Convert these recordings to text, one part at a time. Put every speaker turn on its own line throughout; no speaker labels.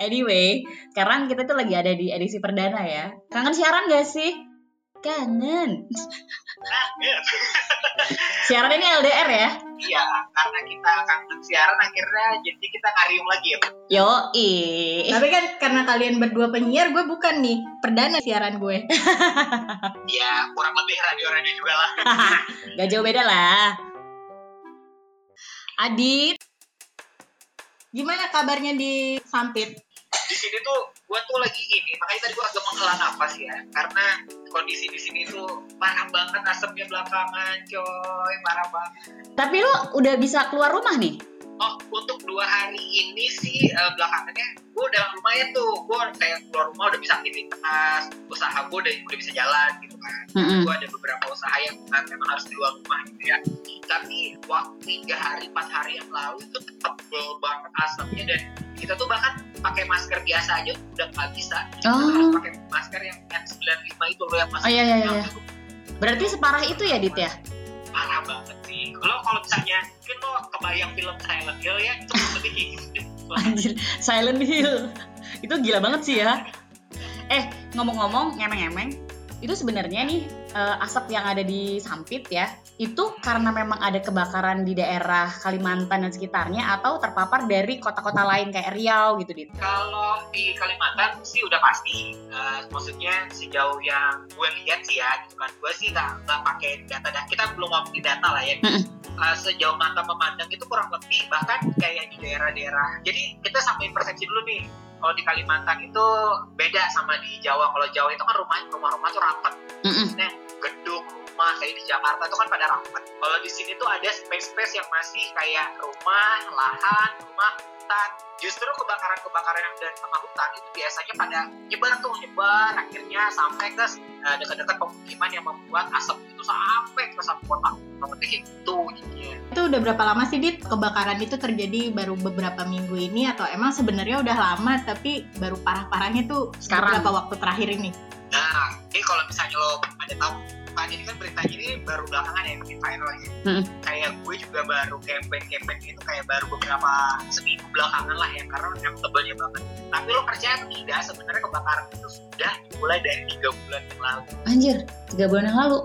anyway, sekarang kita tuh lagi ada di edisi perdana ya. Kangen siaran gak sih? Kangen.
Kangen.
siaran ini LDR ya?
Iya, karena kita kangen siaran akhirnya jadi kita karium lagi ya.
Yo,
Tapi kan karena kalian berdua penyiar, gue bukan nih perdana siaran gue.
Ya, kurang lebih radio-radio juga lah.
Gak jauh beda lah. Adit,
Gimana kabarnya di Sampit?
Di sini tuh gue tuh lagi gini, makanya tadi gue agak menghela nafas ya, karena kondisi di sini tuh parah banget asapnya belakangan, coy, parah banget.
tapi lu udah bisa keluar rumah nih?
Oh, untuk dua hari ini sih eh, belakangannya gue udah lumayan tuh, gue kayak keluar rumah udah bisa aktivitas, usaha gue udah, udah bisa jalan gitu kan.
Mm-mm.
Gue ada beberapa usaha yang memang memang harus di luar rumah gitu ya. Tapi waktu tiga hari, empat hari yang lalu itu tebel banget asapnya dan kita tuh bahkan pakai masker biasa aja udah nggak bisa. Kita harus
Oh,
pakai masker yang N95 itu loh yang masih
Oh, iya, iya, iya. berarti separah itu ya Dit ya?
parah banget sih. Kalau kalau misalnya mungkin lo kebayang film Silent Hill ya itu lebih kayak gitu.
Anjir, Silent Hill. Itu gila banget sih ya. Eh, ngomong-ngomong, ngemeng-ngemeng, itu sebenarnya nih eh, asap yang ada di Sampit ya, itu karena memang ada kebakaran di daerah Kalimantan dan sekitarnya atau terpapar dari kota-kota lain kayak Riau gitu, Dit.
Kalau di Kalimantan sih udah pasti, Eh, maksudnya sejauh yang gue lihat sih ya, gitu kan, gue sih nggak nggak pakai data dan kita belum ngomongin data lah ya. Eh, sejauh mata memandang itu kurang lebih bahkan kayak di daerah-daerah. Jadi kita samain persepsi dulu nih. Kalau di Kalimantan itu beda sama di Jawa. Kalau Jawa itu kan rumah rumah-rumah tuh rapat,
Mm-mm.
maksudnya gedung rumah kayak di Jakarta tuh kan pada rapat. Kalau di sini tuh ada space-space yang masih kayak rumah, lahan, rumah, hutan. Justru kebakaran-kebakaran yang dari tengah hutan itu biasanya pada nyebar tuh nyebar akhirnya sampai ke eh, dekat-dekat pemukiman yang membuat asap itu sampai ke satu kota. Seperti itu jadinya.
Itu udah berapa lama sih Dit kebakaran itu terjadi baru beberapa minggu ini atau emang sebenarnya udah lama tapi baru parah-parahnya tuh
Sekarang.
beberapa waktu terakhir ini?
Nah, ini kalau misalnya lo ada tahu kan ini kan beritanya ini baru belakangan ya makin viral ya.
Hmm.
Kayak gue juga baru campaign-campaign itu kayak baru beberapa seminggu belakangan lah ya karena yang tebelnya banget. Tapi lo percaya atau tidak sebenarnya kebakaran itu sudah dimulai dari tiga bulan yang lalu.
Anjir, tiga bulan yang lalu.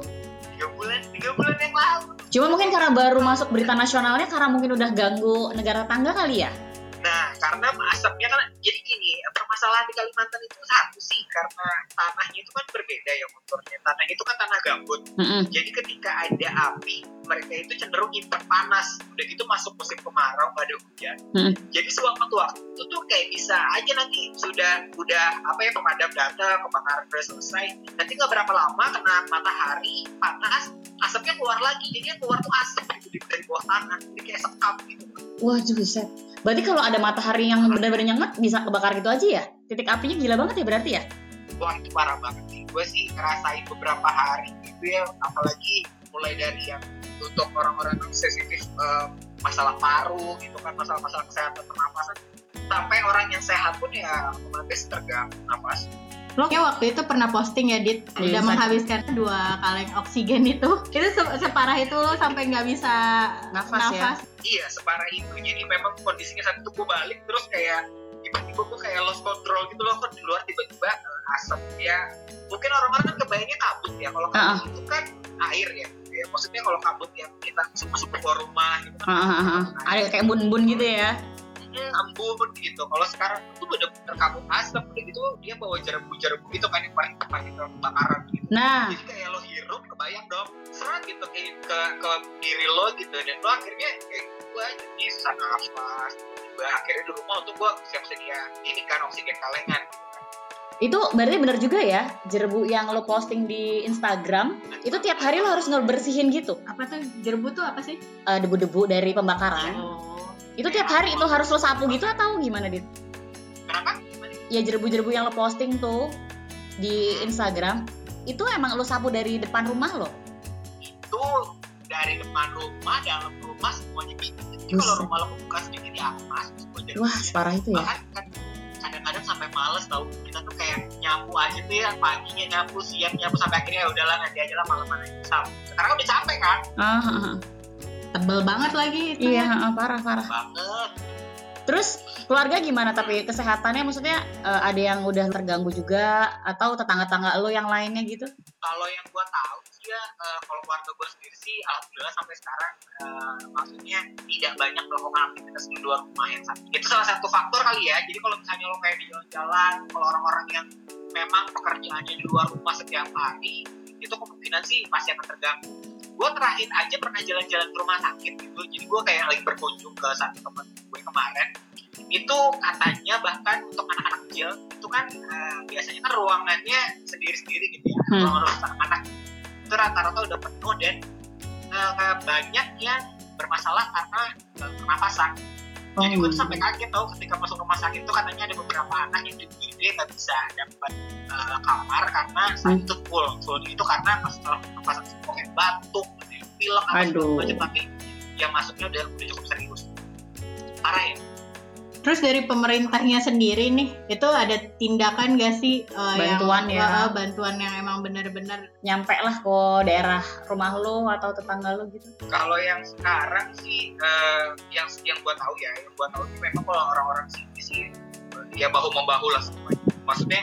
Tiga bulan, tiga bulan yang lalu.
Cuma mungkin karena baru masuk berita nasionalnya karena mungkin udah ganggu negara tangga kali ya?
Nah, karena asapnya kan jadi gini, permasalahan di Kalimantan itu satu sih karena tanahnya itu kan berbeda ya konturnya. Tanah itu kan tanah gambut.
Mm-mm.
Jadi ketika ada api, mereka itu cenderung nyimpen panas. Udah gitu masuk musim kemarau, nggak ada hujan.
Hmm.
Jadi sewaktu-waktu itu tuh kayak bisa aja nanti sudah udah apa ya pemadam datang, kebakaran udah selesai. Nanti nggak berapa lama kena matahari, panas, asapnya keluar lagi. Jadi yang keluar tuh asap gitu dari bawah tanah. Jadi kayak sekam gitu.
Wah, buset. Berarti kalau ada matahari yang benar-benar nyengat bisa kebakar gitu aja ya? Titik apinya gila banget ya berarti ya?
Wah itu parah banget sih. Gue sih ngerasain beberapa hari gitu ya, apalagi mulai dari yang untuk orang-orang yang sensitif eh, masalah paru gitu kan, masalah-masalah kesehatan pernapasan, sampai orang yang sehat pun ya otomatis terganggu napas.
Lo kayak waktu itu pernah posting ya Dit,
Iya,
udah
Sa-
menghabiskan dua kaleng oksigen itu. Itu se- separah itu lo sampai nggak bisa
Nafas, ya?
nafas.
Iya separah itu, jadi memang kondisinya saat itu gue balik terus kayak tiba-tiba gue kayak lost control gitu loh, kan di luar tiba-tiba eh, asap ya. Mungkin orang-orang kan kebayangnya kabut ya, kalau kabut
Ah,
itu kan air ya. ya. Maksudnya kalau kabut yang kita masuk-masuk ke luar rumah gitu kan.
Ah, ah, ah. Ada kayak bun-bun gitu ya?
Hmm, embun gitu. Kalau sekarang itu bener-bener kabut asap, udah gitu dia bawa jerebu-jerebu gitu kan yang paling partikel kebakaran gitu.
Nah,
Jadi kayak lo hirup, kebayang dong, seret gitu ke, ke, ke diri lo gitu, dan lo akhirnya kayak gue jadi susah nafas. Gue akhirnya di rumah untuk gue siap sedia ini kan oksigen kalengan.
itu berarti bener juga ya, jerebu yang lo posting di Instagram, itu tiap hari lo harus ngebersihin gitu,
Apa tuh jerbu tuh apa sih?
eh, debu-debu dari pembakaran.
Oh.
Itu tiap hari itu harus lo sapu gitu atau gimana, Dit?
Kenapa?
Ya jerebu-jerebu yang lo posting tuh di Instagram, itu emang lo sapu dari depan rumah lo?
Itu dari depan rumah, dalam rumah semuanya bisa. Jadi kalau rumah lo kebuka sedikit ya mas, semua jerebu.
Wah, separah itu ya.
bahkan kan kadang-kadang sampai males tau kita tuh kayak nyapu aja tuh ya paginya nyapu siang nyapu sampai akhirnya ya udahlah nanti aja lah malam aja sapu sekarang udah capek kan
Ah, ah, ah.
Tebel banget lagi itu.
Iya, ah, parah parah.
banget
Terus keluarga gimana tapi kesehatannya maksudnya eh, ada yang udah terganggu juga atau tetangga-tangga lo yang lainnya gitu?
kalau yang gue tahu sih ya eh, kalau keluarga gue sendiri sih alhamdulillah sampai sekarang eh, maksudnya tidak banyak melakukan aktivitas di luar rumah yang sakit itu salah satu faktor kali ya jadi kalau misalnya lo kayak di jalan-jalan kalau orang-orang yang memang pekerjaannya di luar rumah setiap hari itu kemungkinan sih pasti akan terganggu gue terakhir aja pernah jalan-jalan ke rumah sakit gitu. Jadi gue kayak lagi berkunjung ke satu teman gue kemarin. Itu katanya bahkan untuk anak-anak kecil itu kan eh, biasanya kan ruangannya sendiri-sendiri gitu ya.
Hmm.
ruangan khusus anak-anak itu rata-rata udah penuh dan eh, banyak yang bermasalah karena eh, pernapasan jadi gue tuh sampai kaget tau ketika masuk rumah sakit itu katanya ada beberapa anak yang jadi dia nggak bisa dapat eh, kamar karena saat itu full. Full itu karena masalah pernapasan kayak batuk pilek apa segala macam tapi yang masuknya udah udah cukup serius. Parah ya
Terus dari pemerintahnya sendiri nih, itu ada tindakan gak sih eh,
Bantuan
yang,
ya.
eh, bantuan yang emang benar-benar
Nyampe lah ke daerah rumah lo atau tetangga lo gitu.
kalau yang sekarang sih eh, yang yang gua tahu ya yang gua tahu sih memang kalau orang-orang sini sih ya bahu membahu lah semuanya maksudnya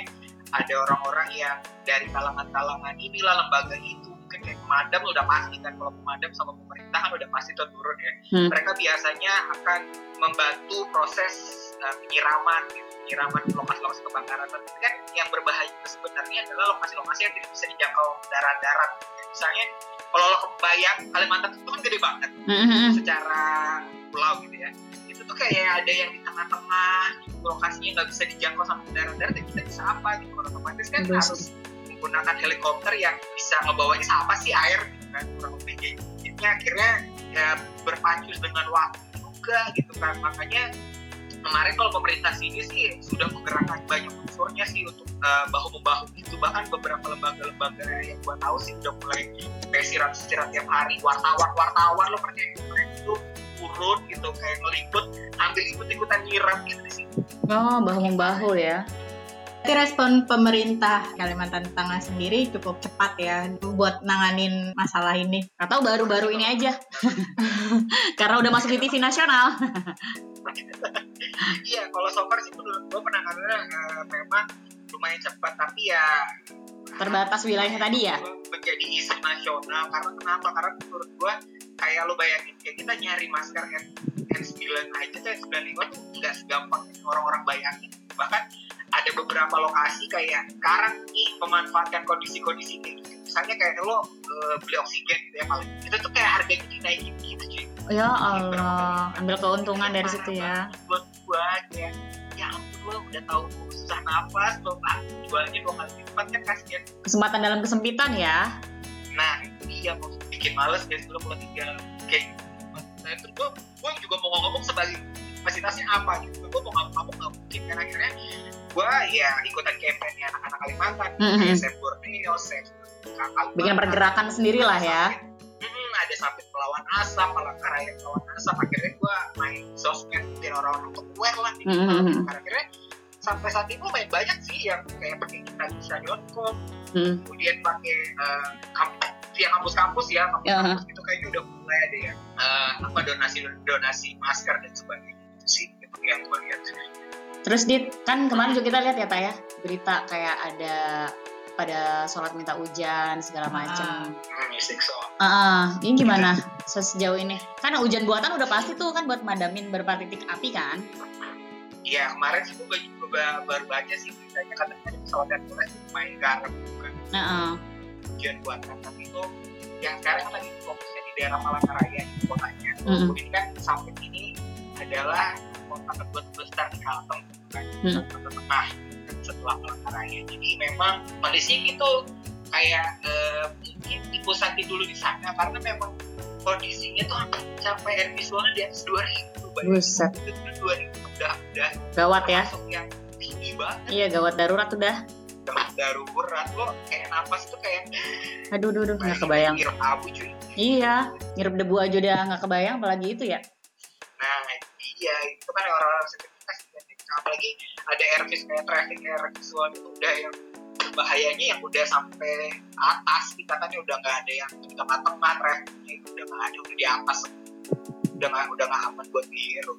ada orang-orang yang dari kalangan-kalangan inilah lembaga kayak pemadam udah pasti kan kalau pemadam sama pemerintah kan udah pasti turun ya
Hmm.
mereka biasanya akan membantu proses eh, penyiraman gitu penyiraman lokasi-lokasi kebakaran tapi kan yang berbahaya itu sebenarnya adalah lokasi-lokasi yang tidak bisa dijangkau darat-darat misalnya kalau lo kebayang Kalimantan itu kan gede banget
Mhm.
secara pulau gitu ya itu tuh kayak ada yang di tengah-tengah gitu, lokasinya nggak bisa dijangkau sama kendaraan darat ya kita bisa apa gitu Kalau otomatis kan
Aduh.
harus menggunakan helikopter yang bisa ngebawanya apa sih air gitu kan kurang lebih gitu. Jadinya akhirnya ya berpacu dengan waktu juga gitu kan makanya kemarin kalau pemerintah sini sih sudah menggerakkan banyak unsurnya sih untuk uh, bahu membahu gitu bahkan beberapa lembaga-lembaga yang gua tahu sih udah mulai kayak sirat-sirat tiap hari wartawan wartawan lo percaya mereka itu turun gitu kayak ngeliput ambil ikut-ikutan nyiram gitu di sini
Oh, bahu membahu ya.
Berarti respon pemerintah Kalimantan Tengah sendiri cukup cepat ya buat nanganin masalah ini.
Atau baru-baru ini aja. Karena udah masuk di TV nasional.
iya kalau so far sih menurut gua penanganannya uh, memang lumayan cepat tapi ya
Terbatas wilayahnya tadi ya.
menjadi isu nasional karena kenapa? Karena menurut gua kayak lo bayangin kayak kita nyari masker N N9 aja tuh N95 tuh nggak segampang orang-orang bayangin. Bahkan ada beberapa lokasi kayak sekarang nih memanfaatkan kondisi-kondisi kayak gitu. Misalnya kayak lo eh, beli oksigen gitu ya paling. Itu tuh kayak harganya dinaikin gitu cuy.
Ya Allah, ambil keuntungan dari situ ya.
buat gua kayak ya lo udah tahu susah nafas lo ah, jualnya dua kali lipat kan kasihan
Kesempatan dalam kesempitan ya.
nah itu dia mau bikin males guys lo kalau tinggal kayak nah itu gue gue juga mau ngomong sebagai kapasitasnya apa gitu gue mau ngomong nggak mungkin kan akhirnya gue ya ikutan campaign anak-anak Kalimantan
Mhm.
kayak Save Borneo Save Kalimantan
Bikin pergerakan sendiri lah ya.
Hmm, ada sampai melawan asap, Palangkaraya melawan asap. Akhirnya gue main sosmed biar orang-orang untuk aware lah. Gitu.
Mhm.
Karena akhirnya sampai saat ini lumayan banyak sih yang kayak pakai kita bisa.com,
Hmm.
kemudian pakai eh, kampus via kampus-kampus ya, kampus-kampus itu kayaknya udah mulai ada ya eh, apa donasi donasi masker dan sebagainya itu sih itu yang gue lihat.
Terus Dit, kan kemarin juga kita lihat ya Pak ya, berita kayak ada pada sholat minta hujan segala macam.
Hmm, music so.
Ah, ah. ini gimana sejauh ini? Karena hujan buatan udah pasti tuh kan buat madamin beberapa titik api kan?
Iya kemarin sih gue juga baru baca sih beritanya katanya ada pesawat Hercules main garam bukan
Nah, ah.
tujuan buatan tapi itu yang sekarang lagi fokusnya di daerah Palangkaraya di kotanya
Mm-mm.
ini kan sampit ini adalah kota kedua terbesar di Kalteng kan
Mm.
kota tengah setelah Palangkaraya jadi memang kondisi itu kayak eh, mungkin dipusati dulu di sana karena memang kondisinya tuh hampir sampai air visualnya di atas 2000
Buset.
itu 2000 udah udah
Gawat ya.
termasuk yang tinggi banget
Iya gawat darurat udah.
gawat darurat lo kayak napas tuh kayak
Aduh, aduh, aduh, nggak kebayang.
ngirup abu cuy
Iya, ngirup debu aja udah nggak kebayang, apalagi itu ya.
nah iya itu kan orang-orang apalagi ada vis kayak traffic air visual itu udah yang bahayanya yang udah sampai atas tingkatannya udah nggak ada yang di tengah-tengah trafficnya itu udah nggak ada udah di atas. Udah nggak udah nggak aman buat dihirup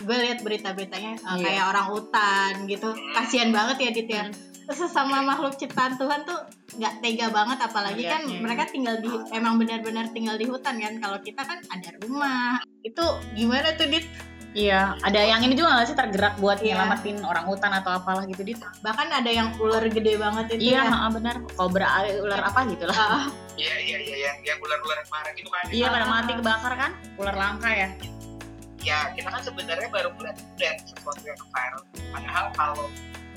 gue lihat berita-beritanya uh,
Iya.
kayak orang hutan gitu. Kasihan banget ya Dit ya.
Hmm.
sesama makhluk ciptaan Tuhan tuh nggak tega banget apalagi kan
Ngeliatnya.
mereka tinggal di emang benar-benar tinggal di hutan kan. Kalau kita kan ada rumah. Itu gimana tuh Dit
Iya, ada yang ini juga nggak sih tergerak buat
Iya.
nyelamatin orang hutan atau apalah gitu dit?
bahkan ada yang ular gede banget itu
Iya,
ya
benar. Kobra ular apa gitu lah.
Ah,
Iya iya iya yang yang ular-ular kemarin itu kan.
Iya, pada mati kebakar kan? Ular langka ya.
Ya kita kan sebenarnya baru melihat lihat sesuatu yang viral. Padahal kalau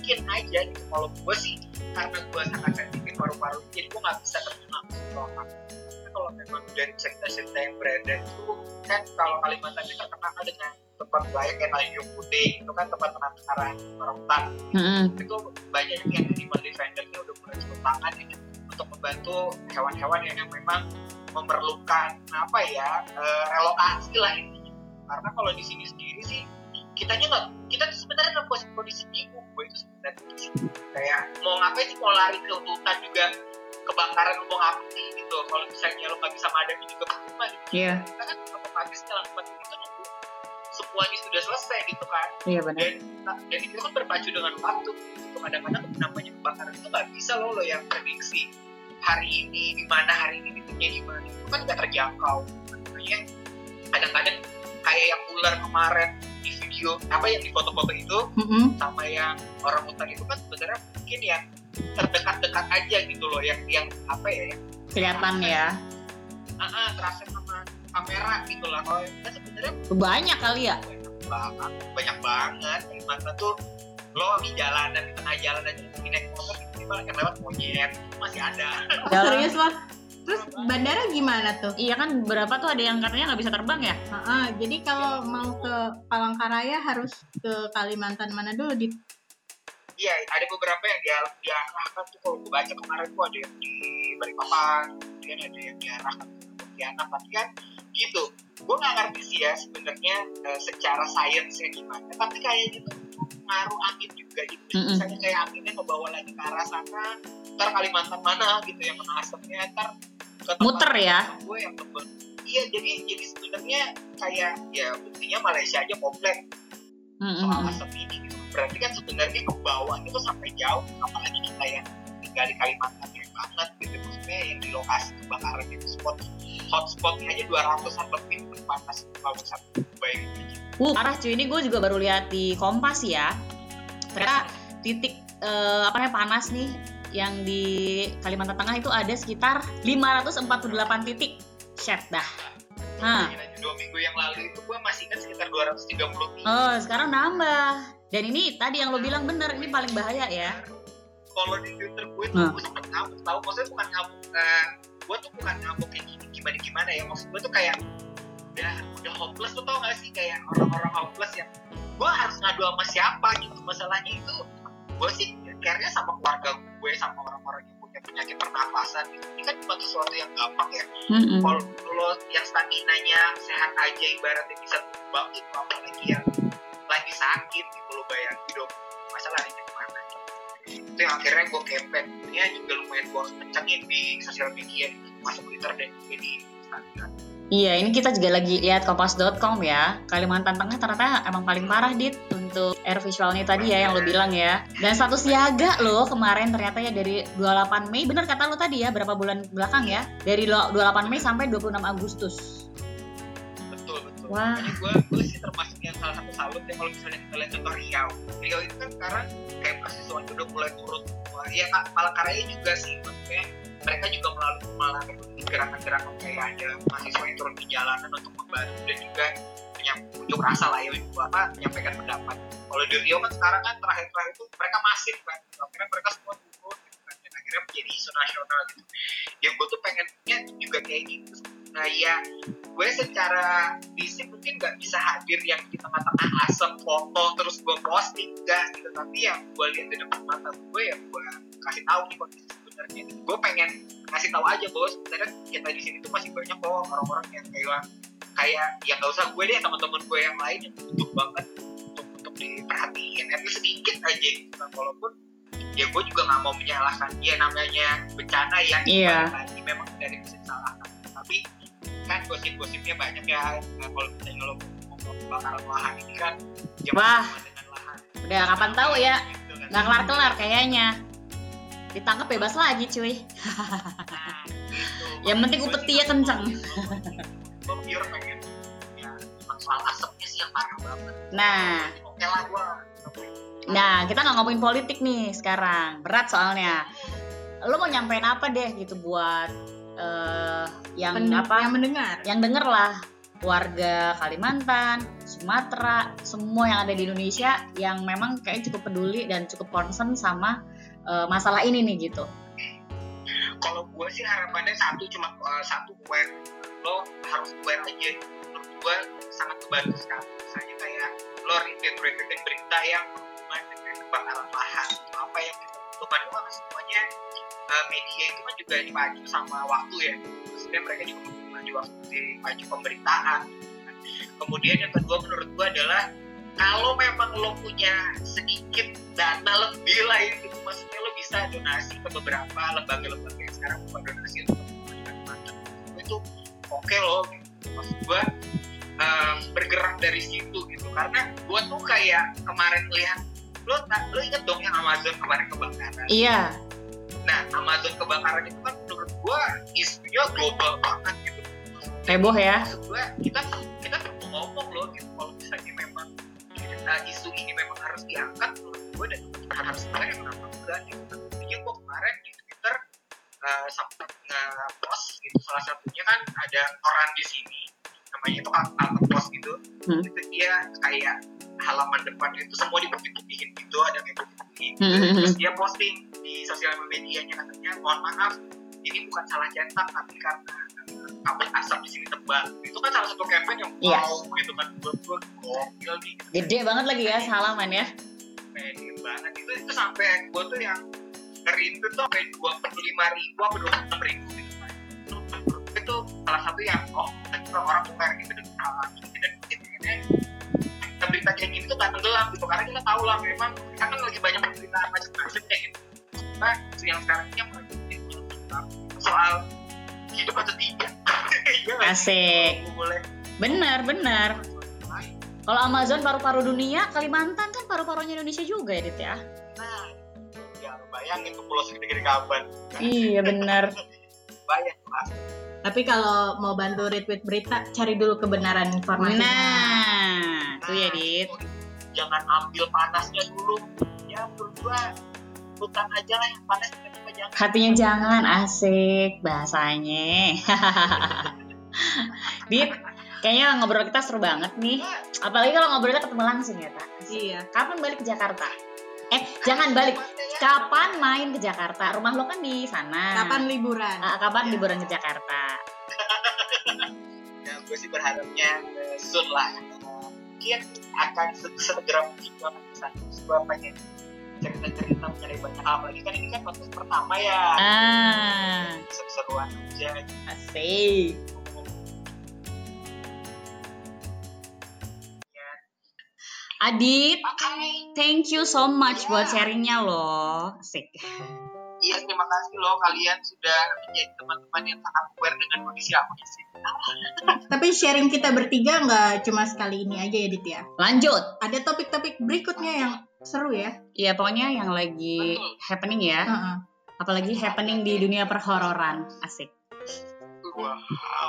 mungkin aja gitu kalau gue sih karena gue sangat sensitif paru-paru jadi gue nggak bisa terima apa kalau memang dari cerita-cerita yang beredar itu kan kalau Kalimantan itu terkenal dengan tempat layak kayak Tanjung Putih itu kan tempat penangkaran orang hutan.
Mm-mm.
itu banyak yang animal defender ini udah mulai turun tangan ini untuk membantu hewan-hewan yang, yang memang memerlukan apa ya eh, relokasi lah intinya. Karena kalau di sini sendiri sih kitanya nggak kita tuh sebenarnya dalam kondisi, kondisi bingung gue itu sebenarnya. Kayak mau ngapain sih mau lari ke hutan juga kebakaran mau ngapain gitu. Kalau misalnya lo nggak bisa madami juga percuma gitu.
Iya,
kita kan otomatis dalam tempat itu semuanya sudah selesai gitu kan
iya benar.
dan nah, dan itu kan berpacu dengan waktu itu kadang-kadang namanya kebakaran itu nggak bisa loh lo yang prediksi hari ini di mana hari ini titiknya di mana itu kan nggak terjangkau makanya kadang-kadang kayak yang ular kemarin di video apa yang di foto-foto itu
mm-mm.
sama yang orang hutan itu kan sebenarnya mungkin yang terdekat-dekat aja gitu loh yang yang apa ya yang
Kelihatan ya.
ah, ah, terasa kamera gitu lah kalau kita sebenarnya
Banyak kali ya.
banyak banget banyak banget. Kalimantan tuh lo di jalanan di tengah jalan aja ini naik motor tiba-tiba yang lewat monyet. Masih ada.
Serius lah terus bandara gimana tuh?
Iya kan berapa tuh ada yang katanya nggak bisa terbang ya?
Ah, jadi kalau mau ke Palangkaraya harus ke Kalimantan mana dulu di
iya ada beberapa yang dia diarahkan tuh kalau gue baca kemarin tuh ada yang di Balikpapan kemudian ada yang diarahkan ke Pontianak. Tapi kan gitu gue nggak ngerti sih ya sebenarnya eh, secara sainsnya gimana tapi kayaknya tuh ngaruh angin juga gitu
Mm-mm.
misalnya kayak anginnya ngebawa lagi ke arah sana ntar Kalimantan mana gitu yang kena asapnya ntar ke tempat
Muter ya?
gue yang tebel iya jadi jadi sebenarnya kayak ya buktinya Malaysia aja komplek soal
Mm-mm.
asap ini gitu berarti kan sebenarnya ke bawah itu sampai jauh apalagi kita yang tinggal di Kalimantan banget gitu maksudnya yang di lokasi kebakaran itu spot hotspotnya aja 200an lebih panas kalau satu baik
Uh, parah cuy, ini gue juga baru lihat di Kompas ya. Ternyata titik eh, apa namanya panas nih yang di Kalimantan Tengah itu ada sekitar 548 titik. Shit dah. Hah.
dua minggu yang lalu itu gue masih ingat sekitar 230 nih
Oh, sekarang nambah. Dan ini tadi yang lo bilang bener, ini paling bahaya ya.
Kalau di Twitter gue tuh
Nah.
gue sempet ngamuk tau maksudnya bukan ngamuk uh, gue tuh bukan ngamuk kayak gini gimana gimana ya maksud gue tuh kayak udah udah hopeless tuh tau gak sih kayak orang-orang hopeless yang gue harus ngadu sama siapa gitu masalahnya itu gue sih care-nya sama keluarga gue sama orang-orang yang punya penyakit pernapasan gitu. ini kan bukan sesuatu yang gampang ya
Mm-mm.
kalau lo yang stamina nya sehat aja ibaratnya bisa tumbang itu apalagi yang lagi sakit gitu lo bayangin dong masalahnya itu yang akhirnya gue campaign nya juga lumayan gue kencengin di sosial media masuk Twitter dan juga di Instagram
Iya, ini kita juga lagi lihat kompas.com ya. Kalimantan Tengah ternyata emang paling parah dit untuk air visualnya tadi ya yang lo bilang ya. Dan status siaga lo kemarin ternyata ya dari 28 Mei, bener kata lo tadi ya, berapa bulan belakang ya? Dari lo- 28 Mei sampai 26 Agustus.
betul betul
Wah.
Gue gue sih termasuk yang salut ya kalau misalnya kita lihat contoh Riau. Riau itu kan sekarang kayak mahasiswanya udah mulai turun. Ya Palangkaraya juga sih maksudnya mereka juga melalui melalui gerakan-gerakan kayak ada mahasiswa yang turun di jalanan untuk membantu dan juga unjuk rasa lah ya apa menyampaikan pendapat. Kalau di Rio kan sekarang kan terakhir-terakhir itu mereka masif kan. Akhirnya mereka semua turun dan akhirnya menjadi isu nasional gitu. Yang gue tuh pengennya juga kayak gitu nah ya gue secara fisik mungkin nggak bisa hadir yang di tengah-tengah asap foto terus gue posting enggak gitu. Tapi yang gue lihat di depan mata gue ya gue kasih tahu nih kondisi sebenarnya. Gue pengen kasih tahu aja bahwa sebenarnya kita di sini tuh masih banyak kok orang-orang yang kayak kayak yang nggak usah gue deh teman-teman gue yang lain yang butuh banget untuk untuk diperhatiin. At least sedikit aja gitu kan. Walaupun ya gue juga nggak mau menyalahkan dia namanya bencana ya.
Iya.
balik lagi memang dari bisa disalahkan tapi kan gosip-gosipnya banyak ya nah, kalau misalnya lo ngomong kebakaran lahan ini kan
Wah.
dengan lahan
Udah kapan tahu ya?
Gitu kan.
Nggak kelar-kelar kayaknya. Ditangkap bebas lagi cuy.
Nah, gitu.
Yang penting upetinya kenceng.
gue pure pengen ya emang soal asapnya sih yang parah banget
Nah,
oke lah gue
nah kita nggak ngomongin politik nih sekarang. Berat soalnya. Lo mau nyampein apa deh gitu buat eh yang
Pen-
apa?
yang mendengar.
Yang denger lah. Warga Kalimantan, Sumatera, semua yang ada di Indonesia yang memang kayak cukup peduli dan cukup concern sama eh, masalah ini nih gitu.
kalau gue sih harapannya satu cuma uh, satu aware. Lo harus aware aja. Menurut gue sangat membantu sekali. Misalnya kayak lo repeat repeatin berita yang berhubungan dengan kebakaran lahan apa yang itu kan semuanya uh, media itu kan juga dipacu sama waktu ya. Maksudnya mereka juga maju waktu dipacu pemberitaan kemudian yang kedua menurut gue adalah kalau memang lo punya sedikit dana lebih lah gitu maksudnya lo bisa donasi ke beberapa lembaga-lembaga yang sekarang bukan donasi untuk itu oke loh gitu. maksud gue em, bergerak dari situ gitu. Karena gue tuh kayak kemarin lihat lo lo inget dong yang Amazon kemarin kebakaran?
Iya,
nah Amazon kebakaran itu kan menurut gue isunya global banget gitu.
Heboh ya.
maksud gue kita kita perlu ngomong loh gitu. Kalau misalnya memang nah, isu ini memang harus diangkat menurut gue dan harus diangkat kenapa enggak gitu. Intinya gue kemarin di Twitter uh, sempat nge-post gitu. Salah satunya kan ada koran di sini namanya itu Alta Post gitu
Hmm.
itu dia kayak halaman depan itu semua diputih-putihin gitu ada putih-putihin
Hmm.
terus dia posting di sosial medianya katanya mohon maaf ini bukan salah cetak tapi karena eh, kabut asap di sini tebal itu kan salah satu campaign yang
Iya.
wow gitu kan buat gue gokil nih gitu.
Gede banget lagi ya salaman ya.
pede banget itu itu sampai gue tuh yang ngerintu tuh sampai dua puluh lima ribu apa dua puluh enam ribu gitu itu salah satu yang oh orang aware gitu dan mungkin akhirnya berita kayak gini tuh gak tenggelam gitu karena kita tahu lah memang kita kan lagi banyak pemberitaan macam-macam kayak gitu nah isu yang sekarang ini yang kita, soal hidup atau tidak Iya?
Asik.
Boleh
Bener, bener. Kalau Amazon paru-paru dunia, Kalimantan kan paru-parunya Indonesia juga ya, Dit ya?
nah ya bayangin tuh pulau segede-gede kapan
Iya, bener.
bayang lah
tapi kalau mau bantu retweet berita cari dulu kebenaran informasinya
Nah, itu ya, Dit.
jangan ambil panasnya dulu ya menurut gua hutan aja lah yang panas jangan
Hatinya jangan asik bahasanya. Dit, kayaknya ngobrol kita seru banget nih. Apalagi kalau ngobrolnya ketemu langsung ya, Tak.
iya
Kapan balik ke Jakarta? Eh, jangan balik. Kapan main ke Jakarta? Rumah lo kan di sana.
kapan liburan
Ah, kapan liburan ke Jakarta?
Ya gue sih berharapnya eh, soon lah. Mungkin akan se- segera mungkin gue akan terus gue pengen cerita-cerita mencari banyak hal. Lagi kan ini kan podcast pertama ya.
Ah,
seru-seruan aja.
Asik. Adit, thank you so much buat sharingnya loh. Asik.
Iya terima kasih loh kalian sudah menjadi teman-teman yang sangat aware dengan kondisi aku di sini
tapi sharing kita bertiga nggak cuma sekali ini aja ya Dit ya
Lanjut.
ada topik-topik berikutnya yang seru ya
Iya, pokoknya yang lagi happening ya.
Heeh.
Apalagi happening di dunia perhororan. Asik.
wah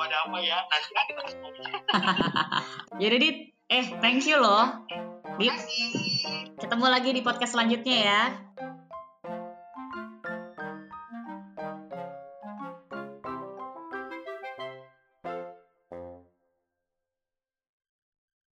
ada apa ya nanti ada kita
Jadi Dit, eh thank you loh.
Terima kasih
Ketemu lagi di podcast selanjutnya ya.